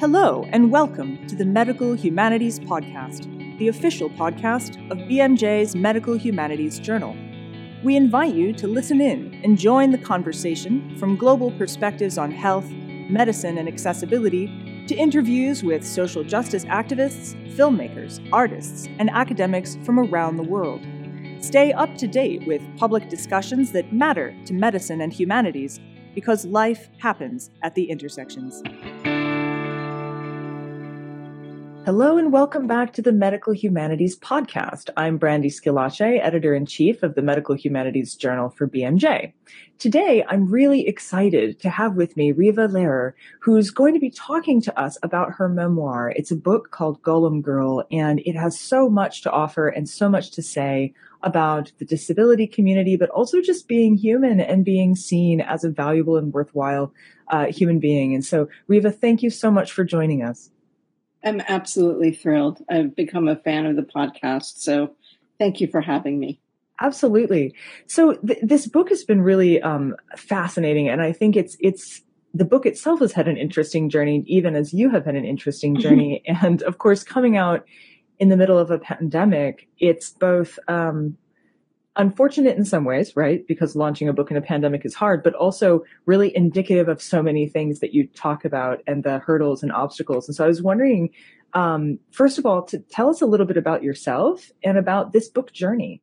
Hello, and welcome to the Medical Humanities Podcast, the official podcast of BMJ's Medical Humanities Journal. We invite you to listen in and join the conversation from global perspectives on health, medicine, and accessibility to interviews with social justice activists, filmmakers, artists, and academics from around the world. Stay up to date with public discussions that matter to medicine and humanities because life happens at the intersections. Hello and welcome back to the Medical Humanities Podcast. I'm Brandy Schillace, editor in chief of the Medical Humanities Journal for BMJ. Today, I'm really excited to have with me Riva Lehrer, who's going to be talking to us about her memoir. It's a book called Golem Girl, and it has so much to offer and so much to say about the disability community, but also just being human and being seen as a valuable and worthwhile uh, human being. And so, Riva, thank you so much for joining us. I'm absolutely thrilled. I've become a fan of the podcast. So thank you for having me. Absolutely. So th- this book has been really um, fascinating, and I think it's it's the book itself has had an interesting journey, even as you have had an interesting journey. and of course, coming out in the middle of a pandemic, it's both um, unfortunate in some ways, right? Because launching a book in a pandemic is hard, but also really indicative of so many things that you talk about and the hurdles and obstacles. And so I was wondering, um, first of all, to tell us a little bit about yourself and about this book journey.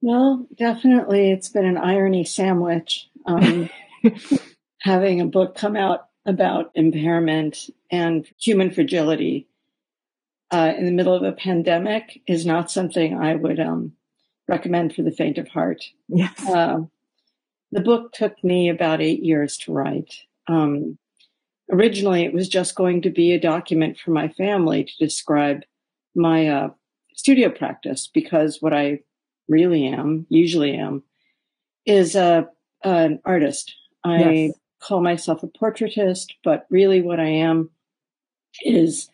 Well, definitely, it's been an irony sandwich. Um, having a book come out about impairment and human fragility uh, in the middle of a pandemic is not something I would um, recommend for the faint of heart. Yes. Uh, the book took me about eight years to write. Um, originally, it was just going to be a document for my family to describe my uh, studio practice because what I really am, usually am, is a, an artist. I yes. call myself a portraitist, but really what I am is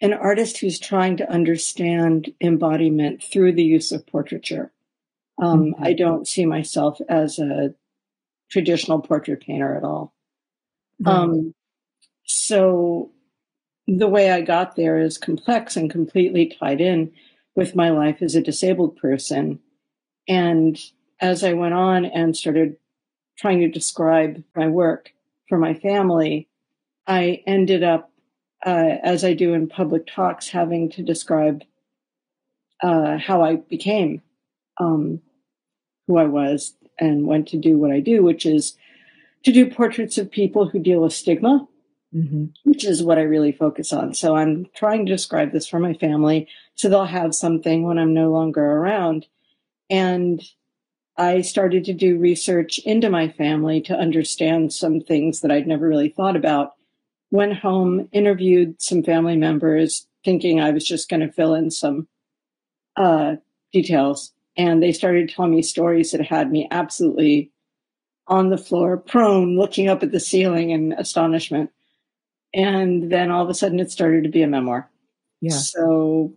an artist who's trying to understand embodiment through the use of portraiture. Um, mm-hmm. I don't see myself as a traditional portrait painter at all. Mm-hmm. Um, so the way I got there is complex and completely tied in with my life as a disabled person. And as I went on and started trying to describe my work for my family, I ended up uh, as I do in public talks, having to describe uh, how I became um, who I was and went to do what I do, which is to do portraits of people who deal with stigma, mm-hmm. which is what I really focus on. So I'm trying to describe this for my family so they'll have something when I'm no longer around. And I started to do research into my family to understand some things that I'd never really thought about went home, interviewed some family members, thinking I was just going to fill in some uh, details. And they started telling me stories that had me absolutely on the floor, prone, looking up at the ceiling in astonishment. And then all of a sudden it started to be a memoir. Yeah. So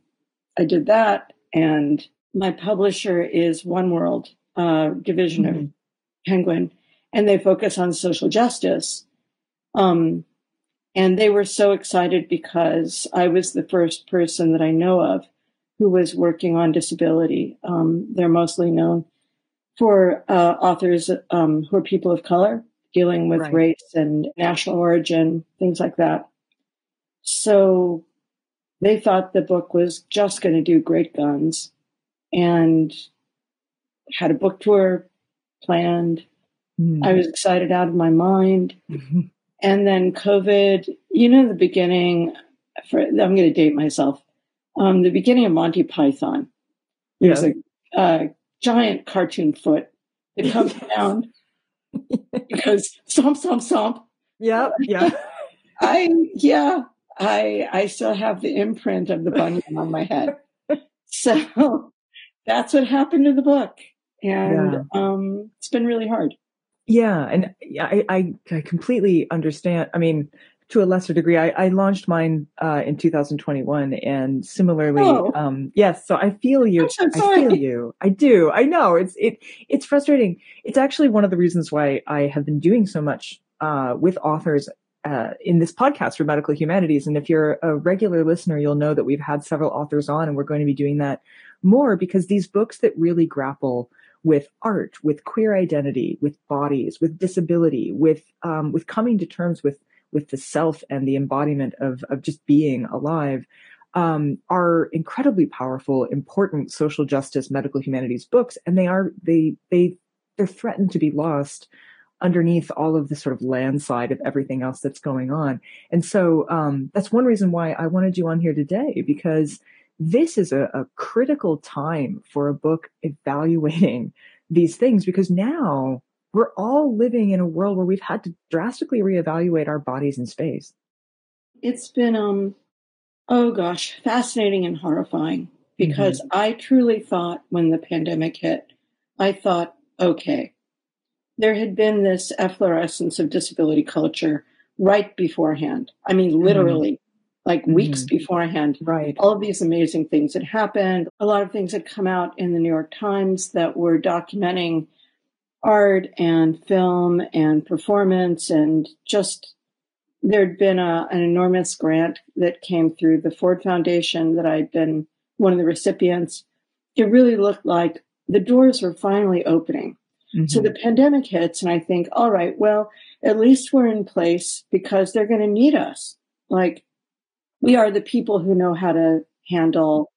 I did that. And my publisher is One World, uh, division mm-hmm. of Penguin, and they focus on social justice. Um, and they were so excited because I was the first person that I know of who was working on disability. Um, they're mostly known for uh, authors um, who are people of color dealing with right. race and national origin, things like that. So they thought the book was just going to do great guns and had a book tour planned. Mm. I was excited out of my mind. And then COVID, you know, the beginning, for, I'm going to date myself, um, the beginning of Monty Python, there's yeah. a, giant cartoon foot that comes down because stomp, stomp, stomp. Yeah, yeah. I, yeah, I, I still have the imprint of the bunny on my head. So that's what happened in the book. And yeah. um, it's been really hard. Yeah, and I, I, I completely understand. I mean, to a lesser degree, I, I launched mine uh, in 2021, and similarly, oh. um, yes. So I feel you. So I feel you. I do. I know it's it. It's frustrating. It's actually one of the reasons why I have been doing so much uh, with authors uh, in this podcast for medical humanities. And if you're a regular listener, you'll know that we've had several authors on and we're going to be doing that more because these books that really grapple with art, with queer identity, with bodies, with disability, with, um, with coming to terms with, with the self and the embodiment of, of just being alive, um, are incredibly powerful, important social justice, medical humanities books. And they are, they, they, they're threatened to be lost underneath all of the sort of landslide of everything else that's going on. And so um, that's one reason why I wanted you on here today, because this is a, a critical time for a book evaluating these things, because now we're all living in a world where we've had to drastically reevaluate our bodies in space. It's been, um, oh gosh, fascinating and horrifying because mm-hmm. I truly thought when the pandemic hit, I thought, okay, there had been this efflorescence of disability culture right beforehand. I mean, mm-hmm. literally, mm-hmm. like weeks mm-hmm. beforehand. Right. All of these amazing things had happened. A lot of things had come out in the New York Times that were documenting art and film and performance and just there'd been a, an enormous grant that came through the Ford Foundation that I'd been one of the recipients. It really looked like the doors were finally opening Mm-hmm. So the pandemic hits, and I think, all right, well, at least we're in place because they're going to need us. Like, we are the people who know how to handle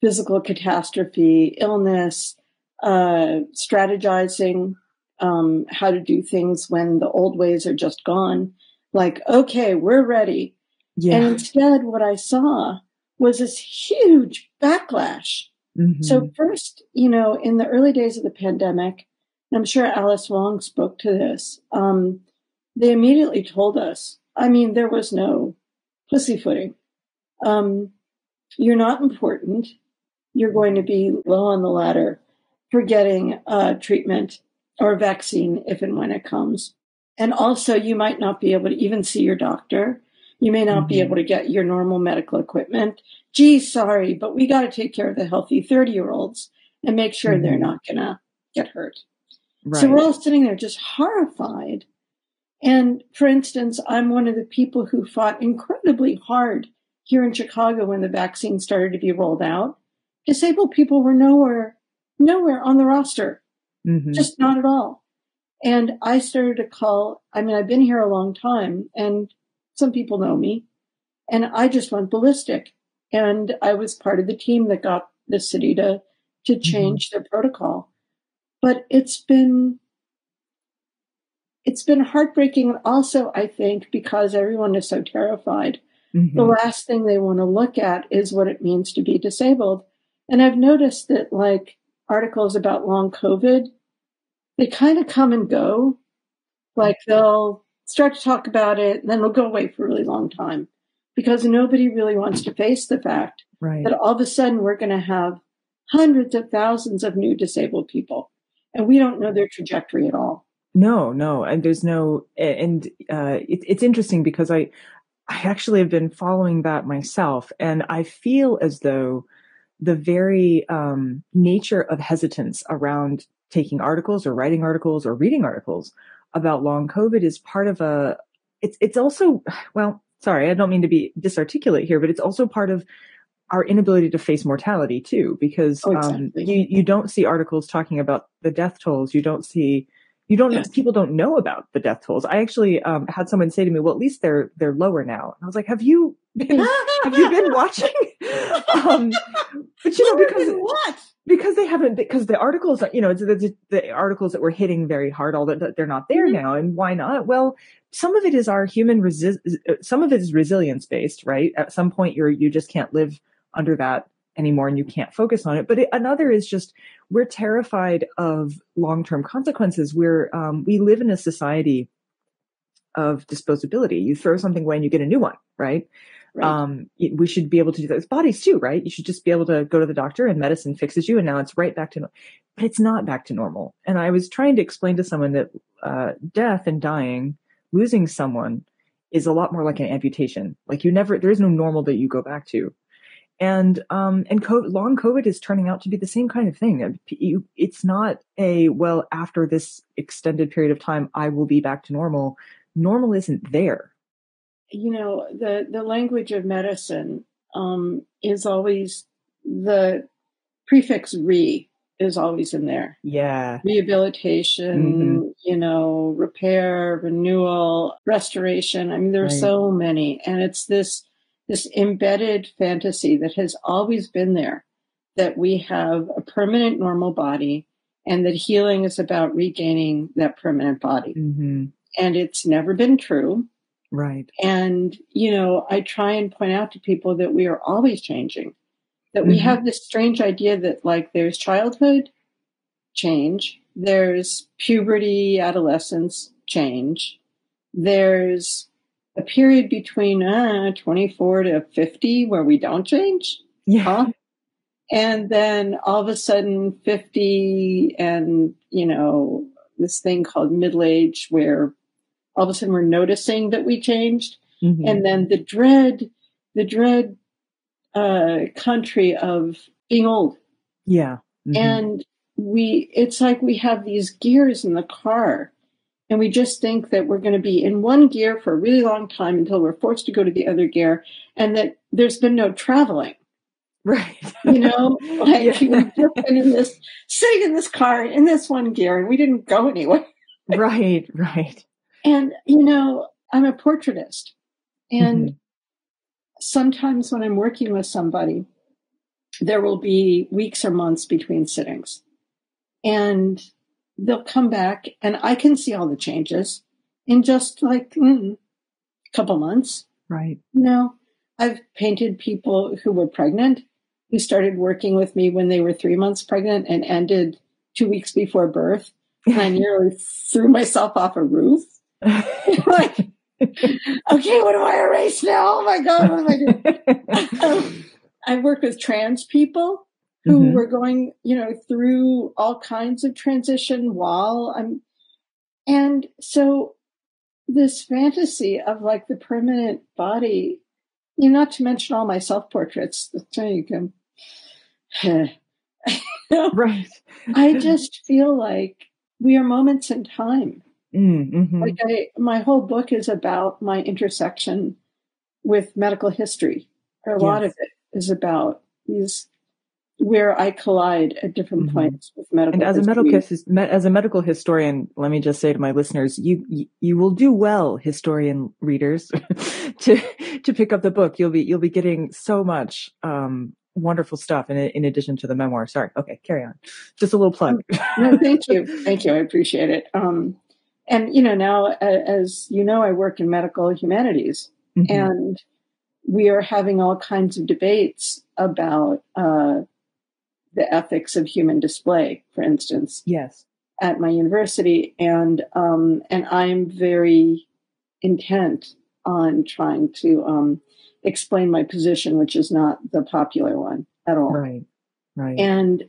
physical catastrophe, illness, uh, strategizing, um, how to do things when the old ways are just gone. Like, okay, we're ready. Yeah. And instead, what I saw was this huge backlash. Mm-hmm. So, first, you know, in the early days of the pandemic, I'm sure Alice Wong spoke to this. Um, they immediately told us, I mean, there was no pussyfooting. Um, you're not important. You're going to be low on the ladder for getting a treatment or a vaccine if and when it comes. And also, you might not be able to even see your doctor. You may not mm-hmm. be able to get your normal medical equipment. Gee, sorry, but we got to take care of the healthy 30 year olds and make sure mm-hmm. they're not going to get hurt. Right. So we're all sitting there just horrified. And for instance, I'm one of the people who fought incredibly hard here in Chicago when the vaccine started to be rolled out. Disabled people were nowhere, nowhere on the roster, mm-hmm. just not at all. And I started to call, I mean, I've been here a long time and some people know me and I just went ballistic. And I was part of the team that got the city to, to mm-hmm. change mm-hmm. their protocol but it's been it's been heartbreaking also i think because everyone is so terrified mm-hmm. the last thing they want to look at is what it means to be disabled and i've noticed that like articles about long covid they kind of come and go like they'll start to talk about it and then they'll go away for a really long time because nobody really wants to face the fact right. that all of a sudden we're going to have hundreds of thousands of new disabled people and we don't know their trajectory at all. No, no, and there's no, and uh, it, it's interesting because I, I actually have been following that myself, and I feel as though the very um, nature of hesitance around taking articles or writing articles or reading articles about long COVID is part of a. It's it's also well, sorry, I don't mean to be disarticulate here, but it's also part of our inability to face mortality too, because oh, exactly. um, you you don't see articles talking about the death tolls. You don't see you don't yes. people don't know about the death tolls. I actually um, had someone say to me, "Well, at least they're they're lower now." And I was like, "Have you been have you been watching?" Um, but you know because what because they haven't because the articles you know the, the, articles that were hitting very hard all that they're not there mm-hmm. now and why not well some of it is our human resi- some of it is resilience based right at some point you're you just can't live under that anymore and you can't focus on it. But it, another is just we're terrified of long term consequences. We're um, we live in a society of disposability. You throw something away and you get a new one, right? Right. Um, we should be able to do that with bodies too, right? You should just be able to go to the doctor and medicine fixes you, and now it's right back to. But it's not back to normal. And I was trying to explain to someone that uh, death and dying, losing someone, is a lot more like an amputation. Like you never, there is no normal that you go back to and um, and COVID, long COVID is turning out to be the same kind of thing. It's not a well after this extended period of time I will be back to normal. Normal isn't there. You know, the, the language of medicine um, is always the prefix re is always in there. Yeah. Rehabilitation, mm-hmm. you know, repair, renewal, restoration. I mean, there are right. so many. And it's this this embedded fantasy that has always been there that we have a permanent normal body and that healing is about regaining that permanent body. Mm-hmm. And it's never been true. Right. And, you know, I try and point out to people that we are always changing, that we mm-hmm. have this strange idea that, like, there's childhood change, there's puberty, adolescence change, there's a period between uh, 24 to 50 where we don't change. Yeah. Huh? And then all of a sudden 50 and, you know, this thing called middle age where all of a sudden we're noticing that we changed. Mm-hmm. And then the dread, the dread uh, country of being old. Yeah. Mm-hmm. And we, it's like we have these gears in the car and we just think that we're going to be in one gear for a really long time until we're forced to go to the other gear and that there's been no traveling. Right. You know, like yeah. we've just been in this, sitting in this car in this one gear and we didn't go anywhere. right, right. And, you know, I'm a portraitist. And mm-hmm. sometimes when I'm working with somebody, there will be weeks or months between sittings. And they'll come back and I can see all the changes in just like mm, a couple months. Right. You know, I've painted people who were pregnant who started working with me when they were three months pregnant and ended two weeks before birth. And I nearly threw myself off a roof. Like, okay, what do I erase now? Oh my God, what am I doing? um, I've worked with trans people who mm-hmm. were going, you know, through all kinds of transition while I'm, and so this fantasy of like the permanent body, you know, not to mention all my self portraits. There you go. right. I just feel like we are moments in time. Mm-hmm. Like I, my whole book is about my intersection with medical history. A yes. lot of it is about these where I collide at different mm-hmm. points with medical. And as history. a medical as a medical historian, let me just say to my listeners, you you, you will do well, historian readers, to to pick up the book. You'll be you'll be getting so much um, wonderful stuff in in addition to the memoir. Sorry, okay, carry on. Just a little plug. no, thank you, thank you. I appreciate it. Um, and you know now, as you know, I work in medical humanities, mm-hmm. and we are having all kinds of debates about. Uh, the ethics of human display, for instance. Yes. At my university, and um, and I'm very intent on trying to um, explain my position, which is not the popular one at all. Right. Right. And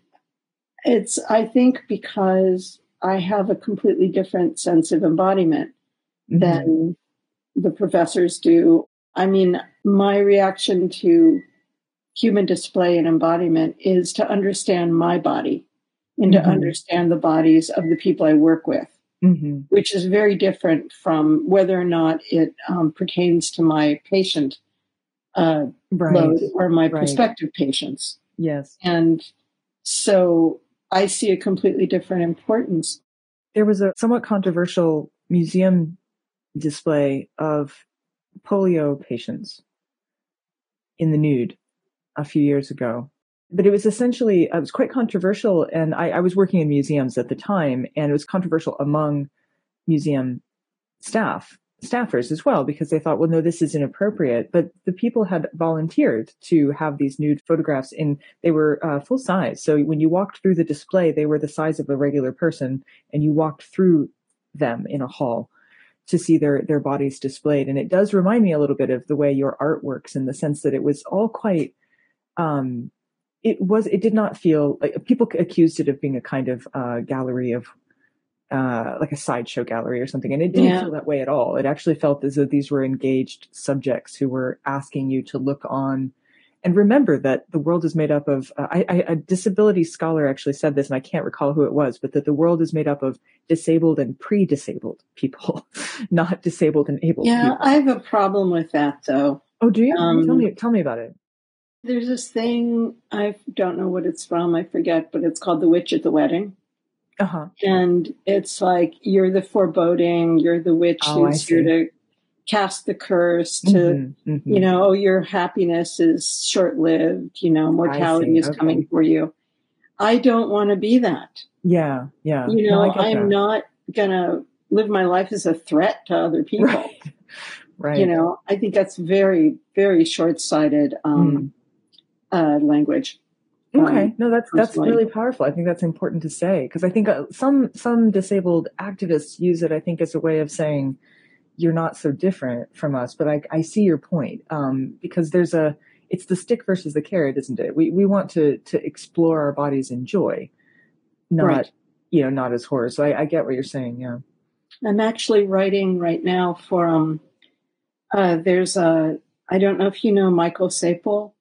it's I think because I have a completely different sense of embodiment mm-hmm. than the professors do. I mean, my reaction to human display and embodiment is to understand my body and mm-hmm. to understand the bodies of the people I work with, mm-hmm. which is very different from whether or not it um, pertains to my patient uh, right. load or my right. prospective patients. Yes. And so I see a completely different importance. There was a somewhat controversial museum display of polio patients in the nude a few years ago. But it was essentially, uh, it was quite controversial. And I, I was working in museums at the time, and it was controversial among museum staff staffers as well because they thought, well, no, this is inappropriate. But the people had volunteered to have these nude photographs, and they were uh, full size. So when you walked through the display, they were the size of a regular person, and you walked through them in a hall to see their their bodies displayed. And it does remind me a little bit of the way your art works in the sense that it was all quite um, it was it did not feel like people accused it of being a kind of uh, gallery of uh, like a sideshow gallery or something, and it didn't yeah. feel that way at all. It actually felt as though these were engaged subjects who were asking you to look on and remember that the world is made up of uh, I, I, a disability scholar actually said this and i can't recall who it was but that the world is made up of disabled and pre-disabled people not disabled and able yeah people. i have a problem with that though oh do you um, tell me tell me about it there's this thing i don't know what it's from i forget but it's called the witch at the wedding uh-huh. and it's like you're the foreboding you're the witch oh, who's here to cast the curse to mm-hmm, mm-hmm. you know oh your happiness is short lived you know mortality is okay. coming for you i don't want to be that yeah yeah you know no, i'm that. not gonna live my life as a threat to other people right, right. you know i think that's very very short-sighted um, mm. uh, language Okay, no, that's that's really powerful. I think that's important to say because I think uh, some some disabled activists use it. I think as a way of saying, you're not so different from us. But I, I see your point um, because there's a it's the stick versus the carrot, isn't it? We we want to to explore our bodies in joy, not right. you know not as horror. So I, I, get what you're saying. Yeah, I'm actually writing right now for um. Uh, there's a I don't know if you know Michael Sappol.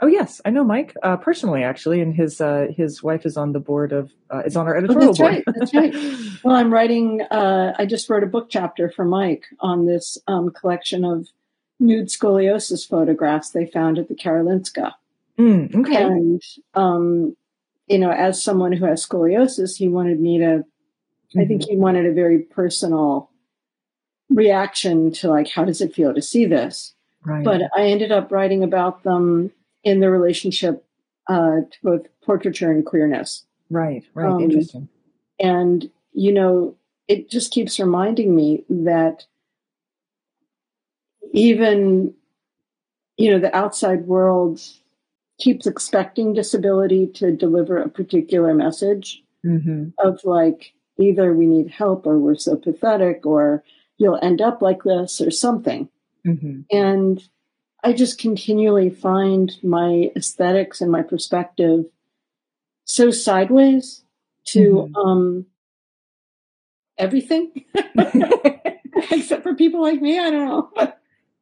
Oh yes, I know Mike uh, personally, actually, and his uh, his wife is on the board of uh, is on our editorial oh, that's board. Right, that's right. well, I'm writing. Uh, I just wrote a book chapter for Mike on this um, collection of nude scoliosis photographs they found at the Karolinska. Mm, okay. And um, you know, as someone who has scoliosis, he wanted me to. Mm-hmm. I think mm-hmm. he wanted a very personal reaction to like, how does it feel to see this? Right. But I ended up writing about them in the relationship uh, to both portraiture and queerness. Right, right. Um, Interesting. And, you know, it just keeps reminding me that even, you know, the outside world keeps expecting disability to deliver a particular message mm-hmm. of like, either we need help or we're so pathetic or you'll end up like this or something. Mm-hmm. And I just continually find my aesthetics and my perspective so sideways to mm-hmm. um, everything, except for people like me. I don't know.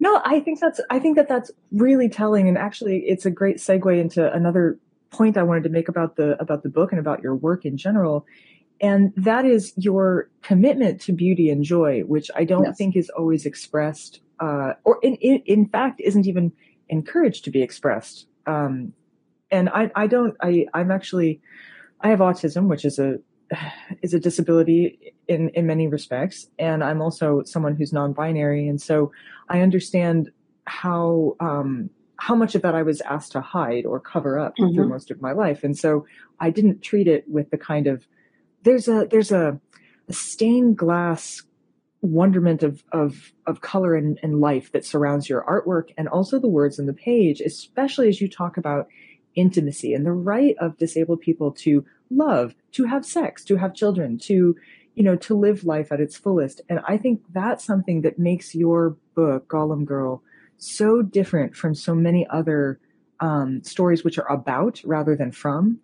no, I think that's I think that that's really telling, and actually, it's a great segue into another point I wanted to make about the about the book and about your work in general. And that is your commitment to beauty and joy, which I don't yes. think is always expressed uh, or in, in, in, fact isn't even encouraged to be expressed. Um, and I, I don't, I, I'm actually, I have autism, which is a, is a disability in, in many respects. And I'm also someone who's non-binary. And so I understand how, um, how much of that I was asked to hide or cover up mm-hmm. through most of my life. And so I didn't treat it with the kind of, there's a, there's a, a stained glass wonderment of of of color and, and life that surrounds your artwork and also the words in the page especially as you talk about intimacy and the right of disabled people to love to have sex to have children to you know to live life at its fullest. And i think that's something that makes your book golem girl so different from so many other um, stories which are about rather than from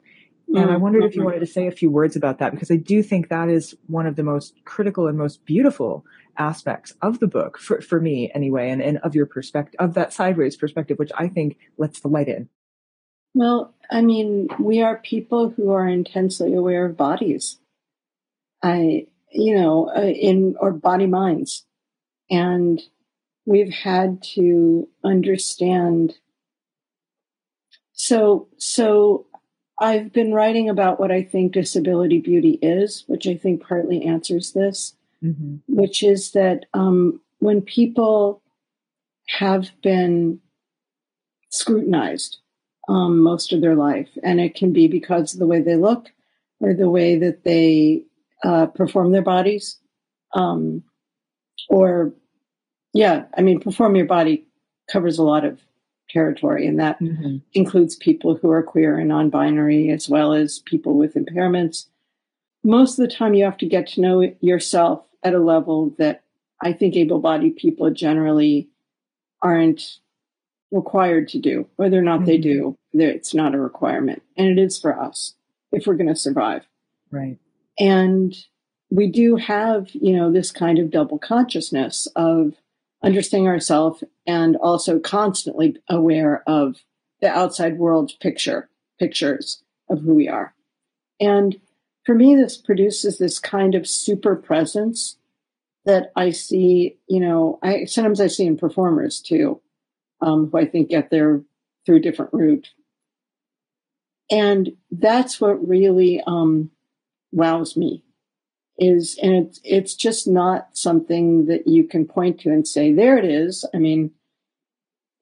and I mm, wondered if you wanted to say a few words about that because I do think that is one of the most critical and most beautiful aspects of the book for, for me anyway, and, and of your perspective, of that sideways perspective, which I think lets the light in. Well, I mean, we are people who are intensely aware of bodies. I, you know, uh, in, or body minds. And we've had to understand. So, so I've been writing about what I think disability beauty is, which I think partly answers this, mm-hmm. which is that um, when people have been scrutinized um, most of their life, and it can be because of the way they look or the way that they uh, perform their bodies, um, or yeah, I mean, perform your body covers a lot of territory, and that mm-hmm. includes people who are queer and non binary, as well as people with impairments. Most of the time, you have to get to know yourself at a level that I think able bodied people generally aren't required to do. Whether or not mm-hmm. they do, it's not a requirement. And it is for us if we're going to survive. Right. And we do have, you know, this kind of double consciousness of understanding ourselves and also constantly aware of the outside world picture, pictures of who we are. And for me, this produces this kind of super presence that I see, you know, I sometimes I see in performers too, um, who I think get there through a different route. And that's what really um, wows me is, and it's, it's just not something that you can point to and say, there it is. I mean,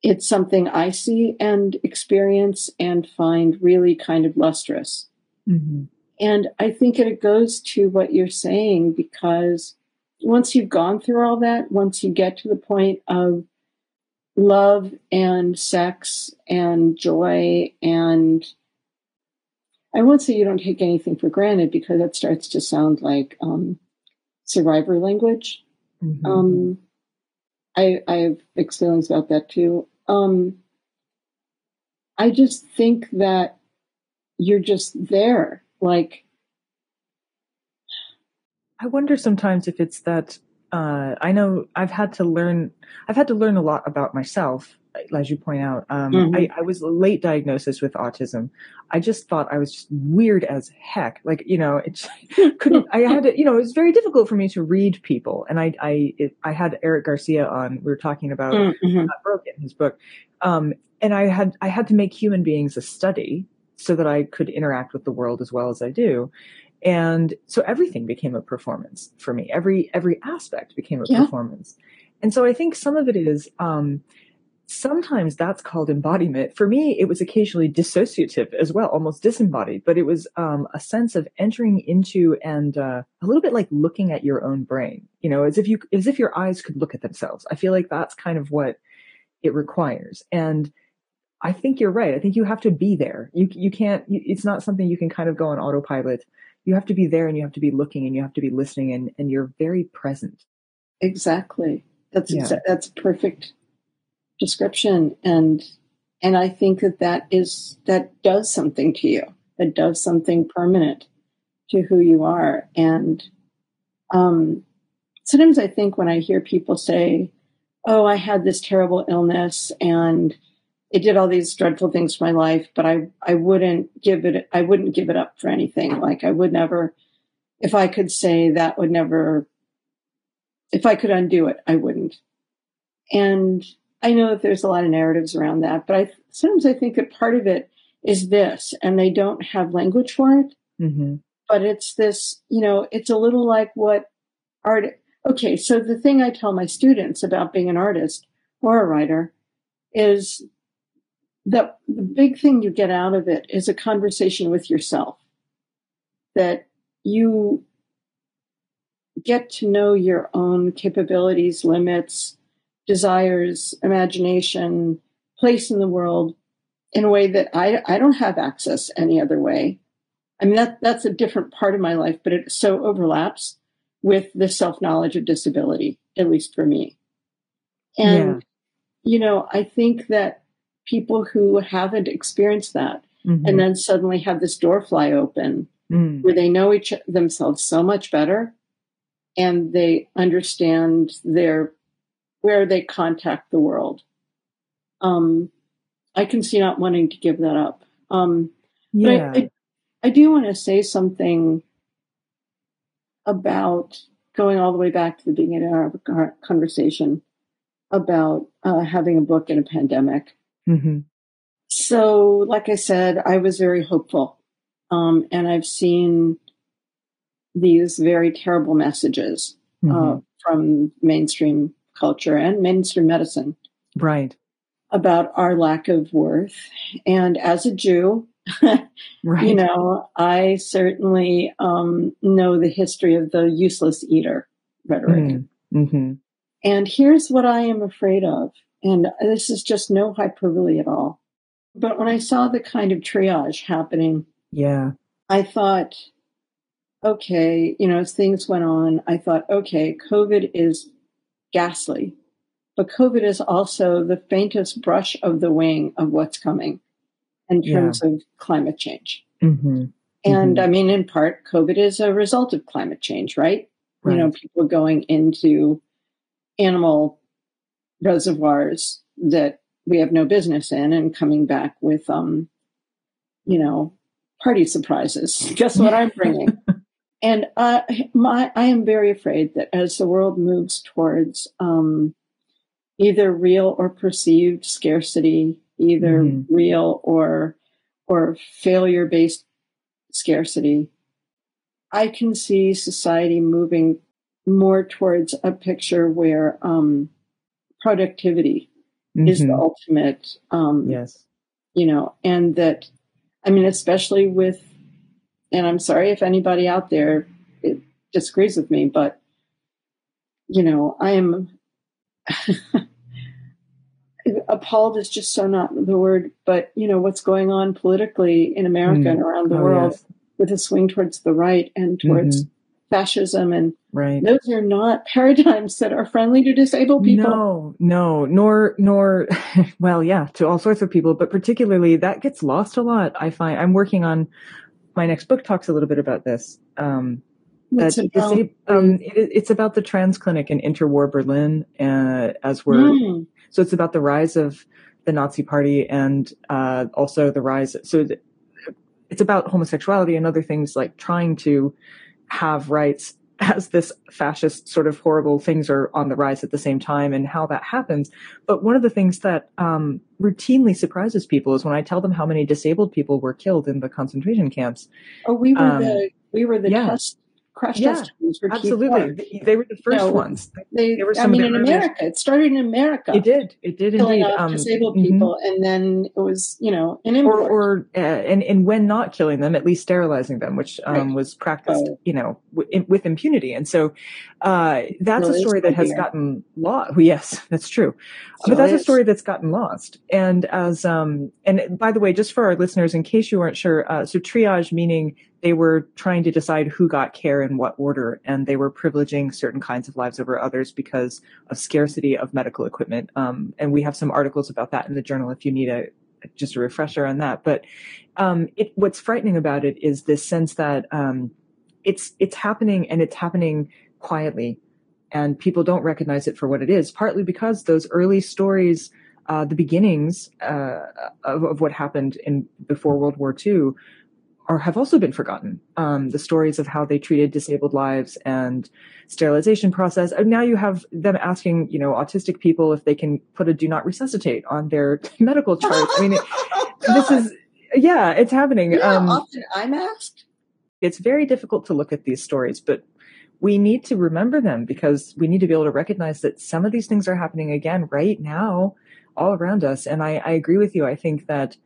it's something I see and experience and find really kind of lustrous. Mm-hmm. And I think it goes to what you're saying because once you've gone through all that, once you get to the point of love and sex and joy and I won't say you don't take anything for granted because that starts to sound like um, survivor language. Mm-hmm. Um, I, I have mixed feelings about that too. Um, I just think that you're just there. Like, I wonder sometimes if it's that uh, I know I've had to learn. I've had to learn a lot about myself, as you point out. Um, mm-hmm. I, I, was late diagnosis with autism. I just thought I was just weird as heck. Like you know, it couldn't. I had to. You know, it was very difficult for me to read people. And I, I, it, I had Eric Garcia on. We were talking about mm-hmm. Broken, his book, um, and I had I had to make human beings a study so that I could interact with the world as well as I do and so everything became a performance for me every every aspect became a yeah. performance and so i think some of it is um sometimes that's called embodiment for me it was occasionally dissociative as well almost disembodied but it was um, a sense of entering into and uh, a little bit like looking at your own brain you know as if you as if your eyes could look at themselves i feel like that's kind of what it requires and i think you're right i think you have to be there you you can't it's not something you can kind of go on autopilot you have to be there and you have to be looking and you have to be listening and, and you're very present. Exactly. That's yeah. exa- that's perfect description and and I think that that is that does something to you. That does something permanent to who you are. And um, sometimes I think when I hear people say, "Oh, I had this terrible illness and it did all these dreadful things to my life, but I, I wouldn't give it, I wouldn't give it up for anything. Like I would never, if I could say that would never, if I could undo it, I wouldn't. And I know that there's a lot of narratives around that, but I sometimes I think that part of it is this, and they don't have language for it. Mm-hmm. But it's this, you know, it's a little like what art. Okay, so the thing I tell my students about being an artist or a writer is that the big thing you get out of it is a conversation with yourself that you get to know your own capabilities, limits, desires, imagination, place in the world in a way that I, I don't have access any other way. I mean, that, that's a different part of my life, but it so overlaps with the self knowledge of disability, at least for me. And, yeah. you know, I think that people who haven't experienced that mm-hmm. and then suddenly have this door fly open mm. where they know each themselves so much better and they understand their where they contact the world um, i can see not wanting to give that up um, yeah. but I, I, I do want to say something about going all the way back to the beginning of our conversation about uh, having a book in a pandemic Mm-hmm. So, like I said, I was very hopeful. Um, and I've seen these very terrible messages uh, mm-hmm. uh, from mainstream culture and mainstream medicine. Right. About our lack of worth. And as a Jew, right. you know, I certainly um, know the history of the useless eater rhetoric. Mm-hmm. mm-hmm. And here's what I am afraid of and this is just no hyperbole at all. But when I saw the kind of triage happening, yeah, I thought, okay, you know, as things went on, I thought, okay, COVID is ghastly, but COVID is also the faintest brush of the wing of what's coming in terms yeah. of climate change. Mm-hmm. And mm-hmm. I mean, in part, COVID is a result of climate change, right? right? You know, people going into animal reservoirs that we have no business in and coming back with, um, you know, party surprises. Guess what I'm bringing? and uh, my, I am very afraid that as the world moves towards um, either real or perceived scarcity, either mm-hmm. real or or failure based scarcity, I can see society moving more towards a picture where um, productivity mm-hmm. is the mm-hmm. ultimate. Um, yes. You know, and that, I mean, especially with, and I'm sorry if anybody out there disagrees with me, but, you know, I am appalled is just so not the word, but, you know, what's going on politically in America mm. and around the oh, world yes. with a swing towards the right and towards mm-hmm fascism and right. those are not paradigms that are friendly to disabled people. No, no, nor nor well, yeah, to all sorts of people, but particularly that gets lost a lot. I find I'm working on my next book talks a little bit about this. Um, What's it about? Um, it, it's about the trans clinic in interwar Berlin, uh, as we're mm. so it's about the rise of the Nazi Party and uh, also the rise. So it's about homosexuality and other things like trying to have rights as this fascist sort of horrible things are on the rise at the same time and how that happens. But one of the things that um, routinely surprises people is when I tell them how many disabled people were killed in the concentration camps. Oh, we were um, the we were the yeah. test crash yeah, test absolutely. They, were the first no, ones. They, they were I mean, in America, it started in America. It did. It did indeed. Um, disabled mm-hmm. people, and then it was, you know, an import. Or, or uh, and and when not killing them, at least sterilizing them, which um, right. was practiced, oh. you know, w- with impunity. And so uh, that's a story that has gotten lost. Well, yes, that's true. So but that's a story that's gotten lost. And as um, and by the way, just for our listeners, in case you weren't sure, uh, so triage meaning they were trying to decide who got care in what order, and they were privileging certain kinds of lives over others because of scarcity of medical equipment. Um, and we have some articles about that in the journal if you need a just a refresher on that. But um, it, what's frightening about it is this sense that um, it's it's happening and it's happening quietly, and people don't recognize it for what it is. Partly because those early stories. Uh, the beginnings uh, of, of, what happened in before World War II are have also been forgotten. Um, the stories of how they treated disabled lives and sterilization process. And now you have them asking, you know, autistic people if they can put a "do not resuscitate" on their medical chart. I mean, it, oh, this is yeah, it's happening. You know um, often I'm asked. It's very difficult to look at these stories, but we need to remember them because we need to be able to recognize that some of these things are happening again right now, all around us. And I, I agree with you. I think that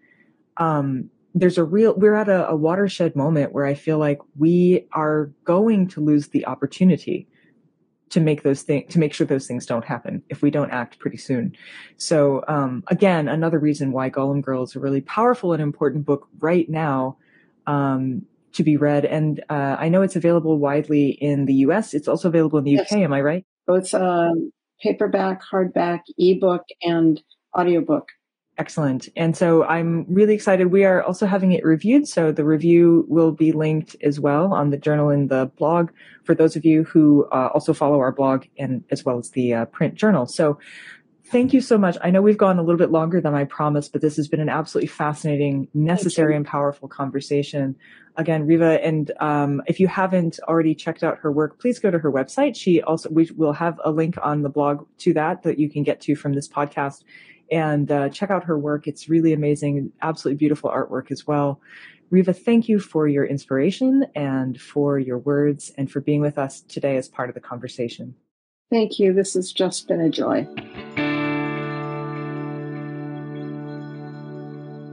um, there's a real we're at a, a, watershed moment where I feel like we are going to lose the opportunity to make those things to make sure those things don't happen if we don't act pretty soon. So um, again, another reason why Golem Girl is a really powerful and important book right now um, to be read. And uh, I know it's available widely in the U.S. It's also available in the yes. UK. Am I right? Both um, paperback, hardback, ebook, and audiobook. Excellent. And so I'm really excited. We are also having it reviewed. So the review will be linked as well on the journal and the blog for those of you who uh, also follow our blog and as well as the uh, print journal. So thank you so much. I know we've gone a little bit longer than I promised, but this has been an absolutely fascinating, necessary, and powerful conversation. Again, Riva, and um, if you haven't already checked out her work, please go to her website. She also we will have a link on the blog to that that you can get to from this podcast and uh, check out her work. It's really amazing, absolutely beautiful artwork as well. Riva, thank you for your inspiration and for your words and for being with us today as part of the conversation. Thank you. This has just been a joy.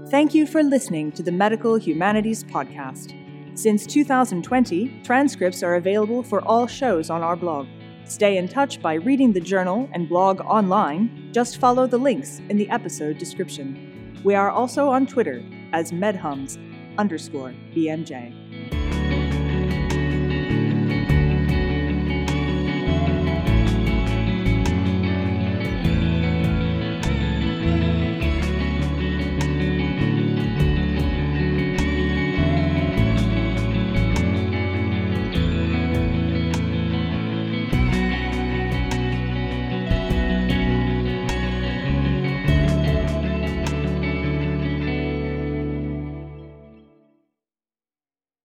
Thank you for listening to the Medical Humanities Podcast. Since 2020, transcripts are available for all shows on our blog. Stay in touch by reading the journal and blog online. Just follow the links in the episode description. We are also on Twitter as medhums underscore BMJ.